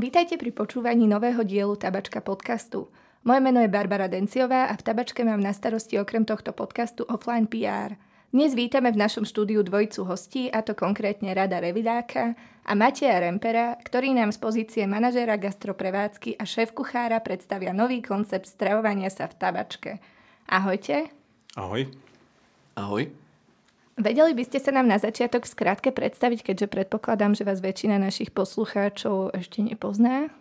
Vítajte pri počúvaní nového dielu Tabačka podcastu. Moje meno je Barbara Denciová a v Tabačke mám na starosti okrem tohto podcastu offline PR. Dnes vítame v našom štúdiu dvojicu hostí, a to konkrétne Rada Revidáka a Mateja Rempera, ktorí nám z pozície manažéra gastroprevádzky a šéf-kuchára predstavia nový koncept stravovania sa v tabačke. Ahojte. Ahoj. Ahoj. Vedeli by ste sa nám na začiatok skrátke predstaviť, keďže predpokladám, že vás väčšina našich poslucháčov ešte nepozná?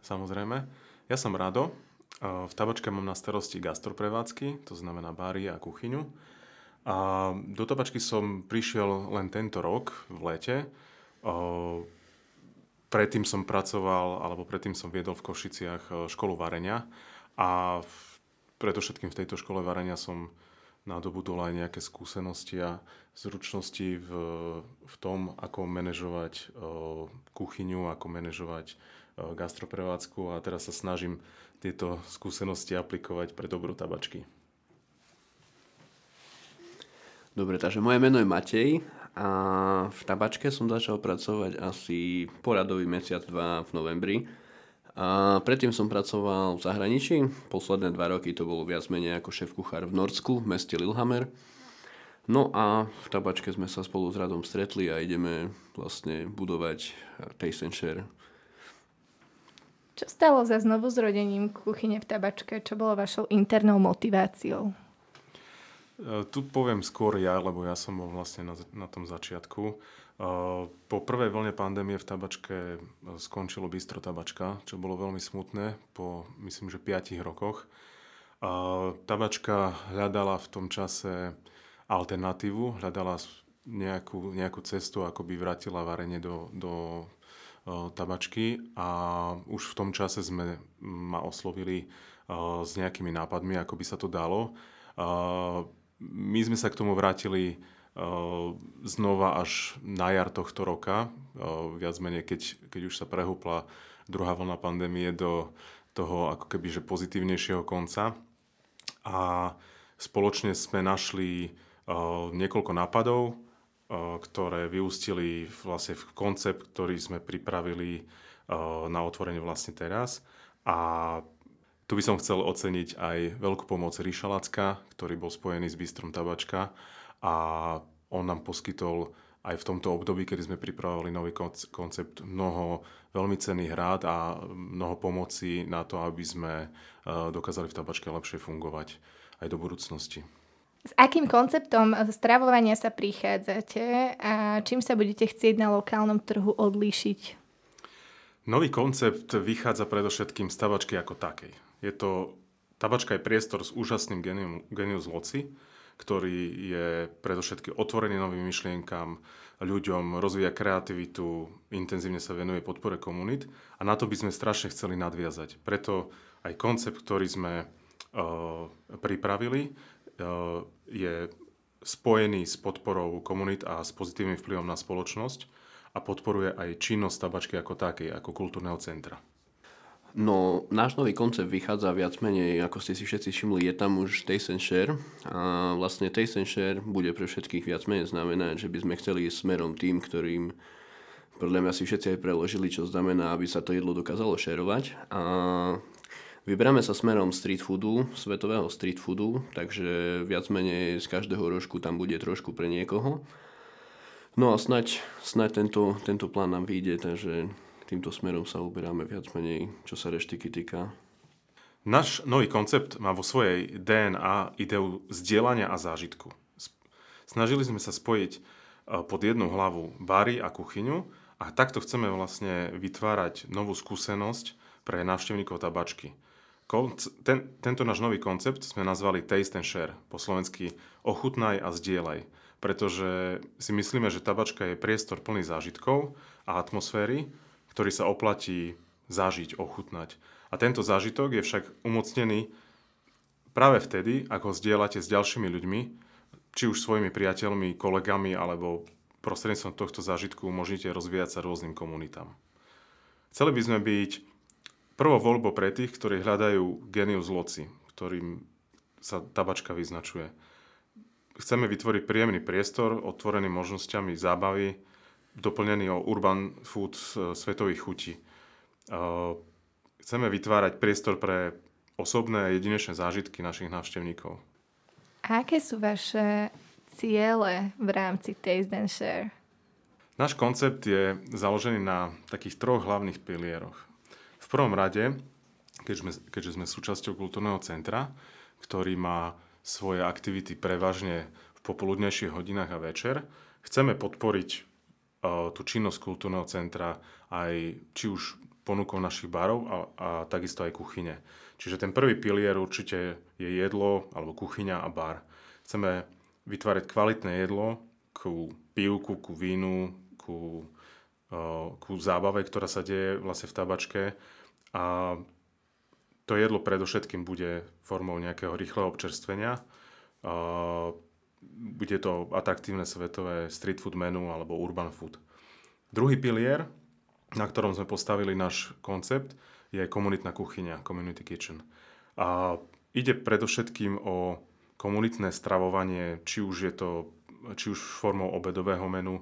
Samozrejme. Ja som Rado. V tabačke mám na starosti gastroprevádzky, to znamená bári a kuchyňu. A do tabačky som prišiel len tento rok v lete. Predtým som pracoval, alebo predtým som viedol v Košiciach školu varenia a preto všetkým v tejto škole varenia som nadobudol aj nejaké skúsenosti a zručnosti v, v tom, ako manažovať uh, kuchyňu, ako manažovať uh, gastroprevádzku a teraz sa snažím tieto skúsenosti aplikovať pre dobro tabačky. Dobre, takže moje meno je Matej a v tabačke som začal pracovať asi poradový mesiac, dva v novembri. A predtým som pracoval v zahraničí. Posledné dva roky to bolo viac menej ako šéf kuchár v Norsku, v meste Lillehammer. No a v tabačke sme sa spolu s Radom stretli a ideme vlastne budovať Taste and Share. Čo stalo za znovu zrodením kuchyne v tabačke? Čo bolo vašou internou motiváciou? E, tu poviem skôr ja, lebo ja som bol vlastne na, na tom začiatku. Po prvej vlne pandémie v tabačke e, skončilo bistro tabačka, čo bolo veľmi smutné po, myslím, že 5 rokoch. Tabačka hľadala v tom čase alternatívu, hľadala nejakú, nejakú cestu, ako by vrátila varenie do, do tabačky a už v tom čase sme ma oslovili s nejakými nápadmi, ako by sa to dalo. My sme sa k tomu vrátili znova až na jar tohto roka, viac menej keď, keď už sa prehúpla druhá vlna pandémie do toho ako keby že pozitívnejšieho konca. A spoločne sme našli niekoľko nápadov, ktoré vyústili vlastne v koncept, ktorý sme pripravili na otvorenie vlastne teraz. A tu by som chcel oceniť aj veľkú pomoc Ríša Lacka, ktorý bol spojený s Bystrom Tabačka a on nám poskytol aj v tomto období, kedy sme pripravovali nový koncept, mnoho veľmi cenných rád a mnoho pomoci na to, aby sme e, dokázali v tabačke lepšie fungovať aj do budúcnosti. S akým konceptom stravovania sa prichádzate a čím sa budete chcieť na lokálnom trhu odlíšiť? Nový koncept vychádza predovšetkým z tabačky ako takej. Je to, tabačka je priestor s úžasným genius loci, ktorý je predovšetkým otvorený novým myšlienkam, ľuďom, rozvíja kreativitu, intenzívne sa venuje podpore komunít a na to by sme strašne chceli nadviazať. Preto aj koncept, ktorý sme uh, pripravili, uh, je spojený s podporou komunít a s pozitívnym vplyvom na spoločnosť a podporuje aj činnosť tabačky ako takej, ako kultúrneho centra. No, náš nový koncept vychádza viac menej, ako ste si všetci všimli, je tam už Taste and Share. A vlastne Taste and Share bude pre všetkých viac menej znamenať, že by sme chceli ísť smerom tým, ktorým podľa mňa si všetci aj preložili, čo znamená, aby sa to jedlo dokázalo šerovať. A vyberáme sa smerom street foodu, svetového street foodu, takže viac menej z každého rožku tam bude trošku pre niekoho. No a snaď, snaď tento, tento plán nám vyjde, takže týmto smerom sa uberáme viac menej, čo sa reštiky týka. Náš nový koncept má vo svojej DNA ideu zdieľania a zážitku. Snažili sme sa spojiť e, pod jednu hlavu bary a kuchyňu a takto chceme vlastne vytvárať novú skúsenosť pre návštevníkov tabačky. Ten, tento náš nový koncept sme nazvali Taste and Share, po slovensky ochutnaj a zdieľaj, pretože si myslíme, že tabačka je priestor plný zážitkov a atmosféry, ktorý sa oplatí zažiť, ochutnať. A tento zážitok je však umocnený práve vtedy, ako ho zdieľate s ďalšími ľuďmi, či už svojimi priateľmi, kolegami, alebo prostredníctvom tohto zážitku umožníte rozvíjať sa rôznym komunitám. Chceli by sme byť prvou voľbou pre tých, ktorí hľadajú genius loci, ktorým sa tabačka vyznačuje. Chceme vytvoriť príjemný priestor, otvorený možnosťami zábavy, doplnený o urban food svetových chutí. chceme vytvárať priestor pre osobné a jedinečné zážitky našich návštevníkov. Aké sú vaše ciele v rámci Taste and Share? Náš koncept je založený na takých troch hlavných pilieroch. V prvom rade, keďže sme, keďže sme súčasťou kultúrneho centra, ktorý má svoje aktivity prevažne v popoludnejších hodinách a večer, chceme podporiť tú činnosť kultúrneho centra aj či už ponukou našich barov a, a takisto aj kuchyne. Čiže ten prvý pilier určite je jedlo alebo kuchyňa a bar. Chceme vytvárať kvalitné jedlo ku pivku, ku vínu, ku, ku zábave, ktorá sa deje vlastne v tabačke. A to jedlo predovšetkým bude formou nejakého rýchleho občerstvenia. Bude to atraktívne svetové street food menu alebo urban food. Druhý pilier, na ktorom sme postavili náš koncept, je komunitná kuchyňa, community kitchen. A ide predovšetkým o komunitné stravovanie, či už je to či už formou obedového menu.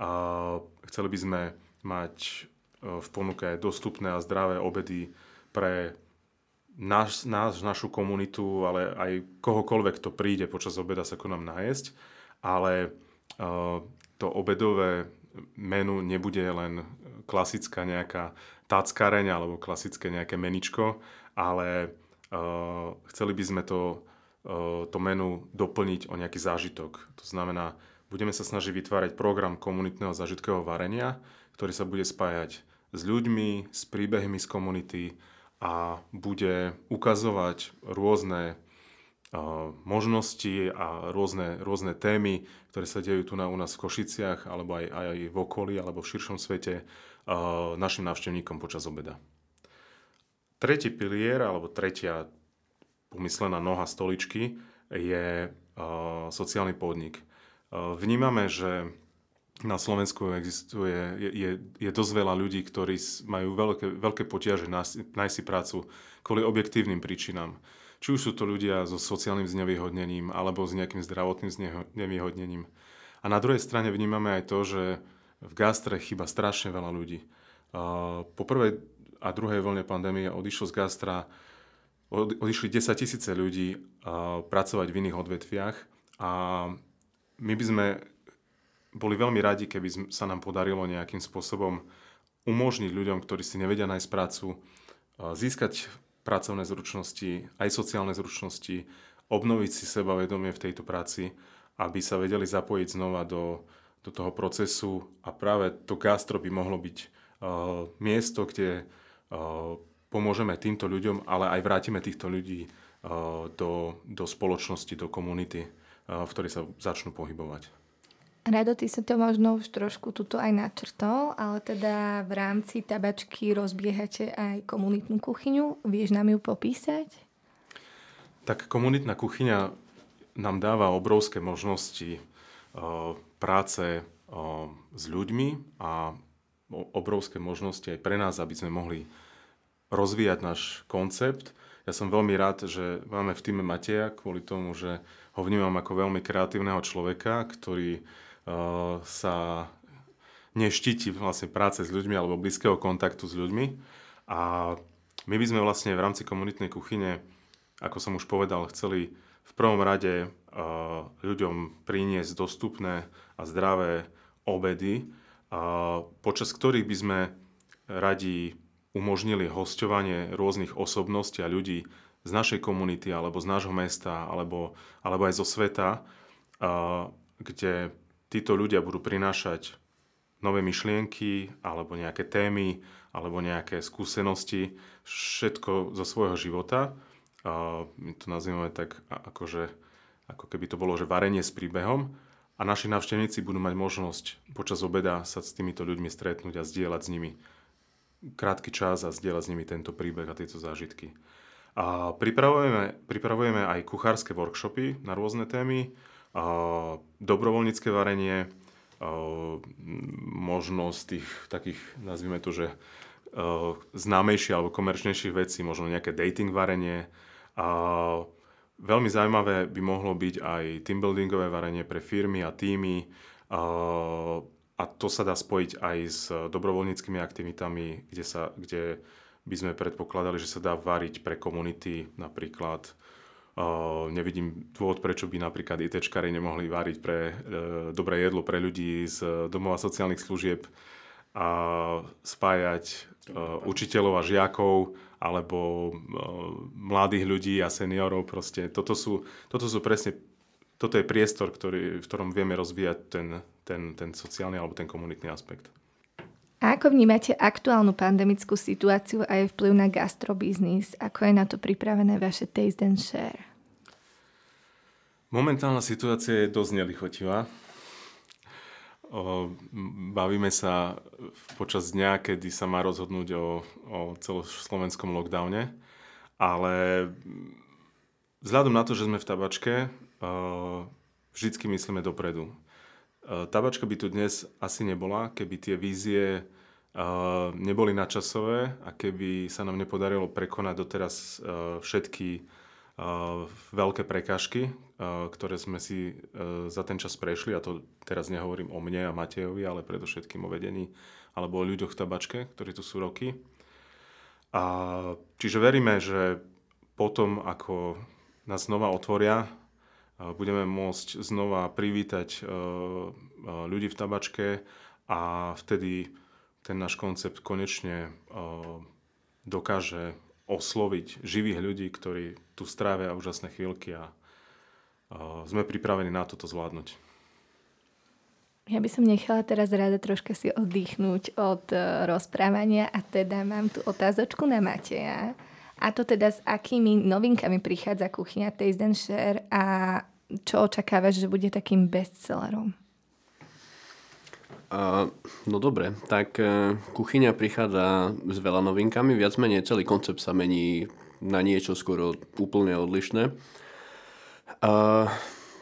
A chceli by sme mať e, v ponuke dostupné a zdravé obedy pre nás, nás, našu komunitu, ale aj kohokoľvek, kto príde počas obeda sa k nám nájsť. Ale uh, to obedové menu nebude len klasická nejaká táckareň alebo klasické nejaké meničko, ale uh, chceli by sme to, uh, to menu doplniť o nejaký zážitok. To znamená, budeme sa snažiť vytvárať program komunitného zážitkového varenia, ktorý sa bude spájať s ľuďmi, s príbehmi z komunity a bude ukazovať rôzne možnosti a rôzne, rôzne témy, ktoré sa dejú tu na, u nás v Košiciach, alebo aj, aj v okolí, alebo v širšom svete našim návštevníkom počas obeda. Tretí pilier, alebo tretia pomyslená noha stoličky je sociálny podnik. Vnímame, že na Slovensku existuje, je, je, je dosť veľa ľudí, ktorí majú veľké, veľké potiaže nájsť si prácu kvôli objektívnym príčinám. Či už sú to ľudia so sociálnym znevýhodnením alebo s nejakým zdravotným znevýhodnením. A na druhej strane vnímame aj to, že v gastre chyba strašne veľa ľudí. Po prvej a druhej vlne pandémie odišlo z gastra odišli 10 tisíce ľudí pracovať v iných odvetviach a my by sme boli veľmi radi, keby sa nám podarilo nejakým spôsobom umožniť ľuďom, ktorí si nevedia nájsť prácu, získať pracovné zručnosti, aj sociálne zručnosti, obnoviť si sebavedomie v tejto práci, aby sa vedeli zapojiť znova do, do toho procesu a práve to gastro by mohlo byť uh, miesto, kde uh, pomôžeme týmto ľuďom, ale aj vrátime týchto ľudí uh, do, do spoločnosti, do komunity, uh, v ktorej sa začnú pohybovať. Rado, ty sa to možno už trošku tuto aj načrtol, ale teda v rámci tabačky rozbiehate aj komunitnú kuchyňu. Vieš nám ju popísať? Tak komunitná kuchyňa nám dáva obrovské možnosti práce s ľuďmi a obrovské možnosti aj pre nás, aby sme mohli rozvíjať náš koncept. Ja som veľmi rád, že máme v týme Mateja kvôli tomu, že ho vnímam ako veľmi kreatívneho človeka, ktorý uh, sa neštíti vlastne práce s ľuďmi alebo blízkeho kontaktu s ľuďmi. A my by sme vlastne v rámci komunitnej kuchyne, ako som už povedal, chceli v prvom rade uh, ľuďom priniesť dostupné a zdravé obedy, počas ktorých by sme radi umožnili hostovanie rôznych osobností a ľudí z našej komunity alebo z nášho mesta alebo, alebo aj zo sveta, kde títo ľudia budú prinášať nové myšlienky alebo nejaké témy alebo nejaké skúsenosti, všetko zo svojho života. My to nazývame tak, akože, ako keby to bolo, že varenie s príbehom a naši návštevníci budú mať možnosť počas obeda sa s týmito ľuďmi stretnúť a zdieľať s nimi krátky čas a zdieľať s nimi tento príbeh a tieto zážitky. A pripravujeme, pripravujeme aj kuchárske workshopy na rôzne témy, a dobrovoľnícke varenie, možnosť tých takých, nazvime to, že známejších alebo komerčnejších vecí, možno nejaké dating varenie, a Veľmi zaujímavé by mohlo byť aj teambuildingové varenie pre firmy a týmy, a to sa dá spojiť aj s dobrovoľníckými aktivitami, kde, sa, kde by sme predpokladali, že sa dá variť pre komunity napríklad. Uh, nevidím dôvod, prečo by napríklad ITčkári nemohli variť pre uh, dobré jedlo pre ľudí z domova sociálnych služieb a spájať uh, učiteľov a žiakov alebo mladých ľudí a seniorov. Proste toto sú, toto sú presne toto je priestor, ktorý, v ktorom vieme rozvíjať ten, ten, ten sociálny alebo ten komunitný aspekt. A ako vnímate aktuálnu pandemickú situáciu a jej vplyv na gastrobiznis? Ako je na to pripravené vaše Taste and Share? Momentálna situácia je dosť nelichotivá. Bavíme sa počas dňa, kedy sa má rozhodnúť o, o celoslovenskom lockdowne, ale vzhľadom na to, že sme v tabačke, vždycky myslíme dopredu. Tabačka by tu dnes asi nebola, keby tie vízie neboli načasové a keby sa nám nepodarilo prekonať doteraz všetky veľké prekážky, ktoré sme si za ten čas prešli, a to teraz nehovorím o mne a Matejovi, ale predovšetkým o vedení alebo o ľuďoch v tabačke, ktorí tu sú roky. A, čiže veríme, že potom, ako nás znova otvoria budeme môcť znova privítať e, e, ľudí v tabačke a vtedy ten náš koncept konečne e, dokáže osloviť živých ľudí, ktorí tu strávia úžasné chvíľky a sme pripravení na toto zvládnuť. Ja by som nechala teraz rada troška si oddychnúť od rozprávania a teda mám tu otázočku na Mateja. A to teda s akými novinkami prichádza kuchyňa Taste and Share a čo očakávaš, že bude takým bestsellerom? Uh, no dobre, tak uh, kuchyňa prichádza s veľa novinkami, viac menej celý koncept sa mení na niečo skoro úplne odlišné. Uh,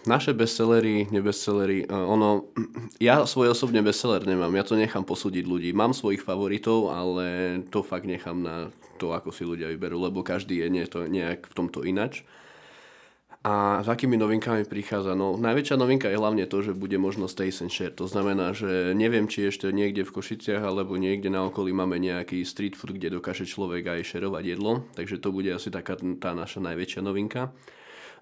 naše bestsellery, nebestsellery, uh, ono, ja svoj osobne bestseller nemám, ja to nechám posúdiť ľudí. Mám svojich favoritov, ale to fakt nechám na to, ako si ľudia vyberú, lebo každý je nie to nejak v tomto inač. A s akými novinkami prichádza? No, najväčšia novinka je hlavne to, že bude možnosť taste and share. To znamená, že neviem, či ešte niekde v Košiciach alebo niekde na okolí máme nejaký street food, kde dokáže človek aj šerovať jedlo. Takže to bude asi taká tá naša najväčšia novinka.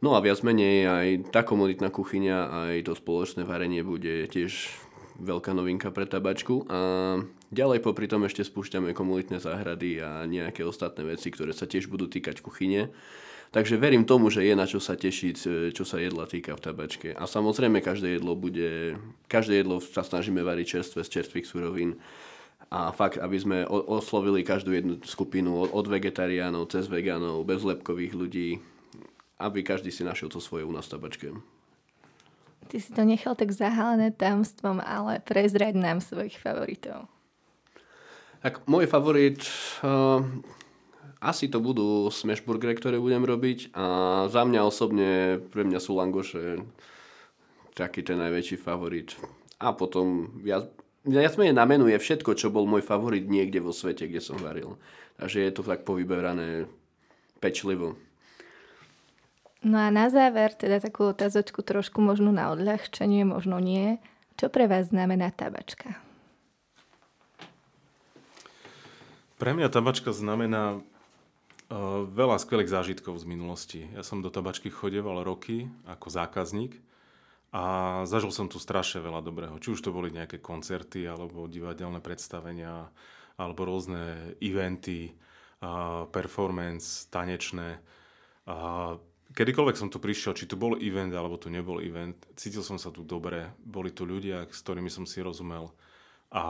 No a viac menej aj tá komunitná kuchyňa, aj to spoločné varenie bude tiež veľká novinka pre tabačku. A ďalej popri tom ešte spúšťame komunitné záhrady a nejaké ostatné veci, ktoré sa tiež budú týkať kuchyne. Takže verím tomu, že je na čo sa tešiť, čo sa jedla týka v tabačke. A samozrejme každé jedlo bude, každé jedlo sa snažíme variť čerstvé z čerstvých surovín. A fakt, aby sme oslovili každú jednu skupinu od vegetariánov cez vegánov, bezlepkových ľudí, aby každý si našiel to svoje u nás tabačke. Ty si to nechal tak zahálené tajomstvom, ale prezrať nám svojich favoritov. Tak môj favorit, uh, asi to budú smashburgery, ktoré budem robiť a za mňa osobne, pre mňa sú langoše taký ten najväčší favorit. A potom viac, viac menej namenuje všetko, čo bol môj favorit niekde vo svete, kde som varil. Takže je to tak povyberané pečlivo. No a na záver teda takú otázočku trošku možno na odľahčenie, možno nie. Čo pre vás znamená tabačka? Pre mňa tabačka znamená uh, veľa skvelých zážitkov z minulosti. Ja som do tabačky chodeval roky ako zákazník a zažil som tu strašne veľa dobrého. Či už to boli nejaké koncerty, alebo divadelné predstavenia, alebo rôzne eventy, uh, performance, tanečné. Uh, kedykoľvek som tu prišiel, či tu bol event alebo tu nebol event, cítil som sa tu dobre, boli tu ľudia, s ktorými som si rozumel. A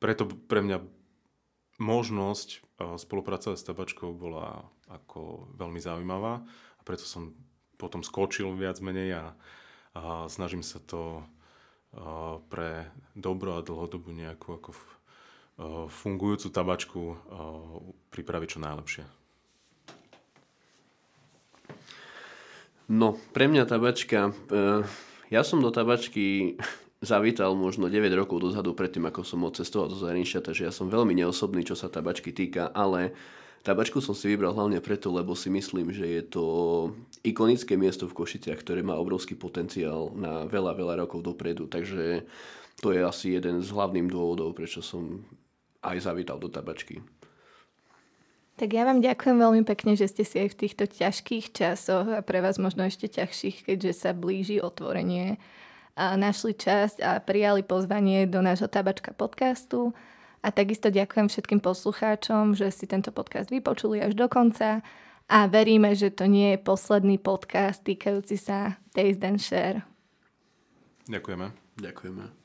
preto pre mňa možnosť e, spolupracovať s tabačkou bola ako veľmi zaujímavá. A preto som potom skočil viac menej a, a snažím sa to e, pre dobro a dlhodobu nejakú ako e, fungujúcu tabačku pripraviť čo najlepšie. No, pre mňa tabačka... Uh, ja som do tabačky zavítal možno 9 rokov dozadu predtým, ako som odcestoval do zahraničia, takže ja som veľmi neosobný, čo sa tabačky týka, ale Tabačku som si vybral hlavne preto, lebo si myslím, že je to ikonické miesto v Košiciach, ktoré má obrovský potenciál na veľa, veľa rokov dopredu. Takže to je asi jeden z hlavných dôvodov, prečo som aj zavítal do tabačky. Tak ja vám ďakujem veľmi pekne, že ste si aj v týchto ťažkých časoch a pre vás možno ešte ťažších, keďže sa blíži otvorenie, a našli časť a prijali pozvanie do nášho tabačka podcastu. A takisto ďakujem všetkým poslucháčom, že si tento podcast vypočuli až do konca a veríme, že to nie je posledný podcast týkajúci sa Taste and Share. Ďakujeme. Ďakujeme.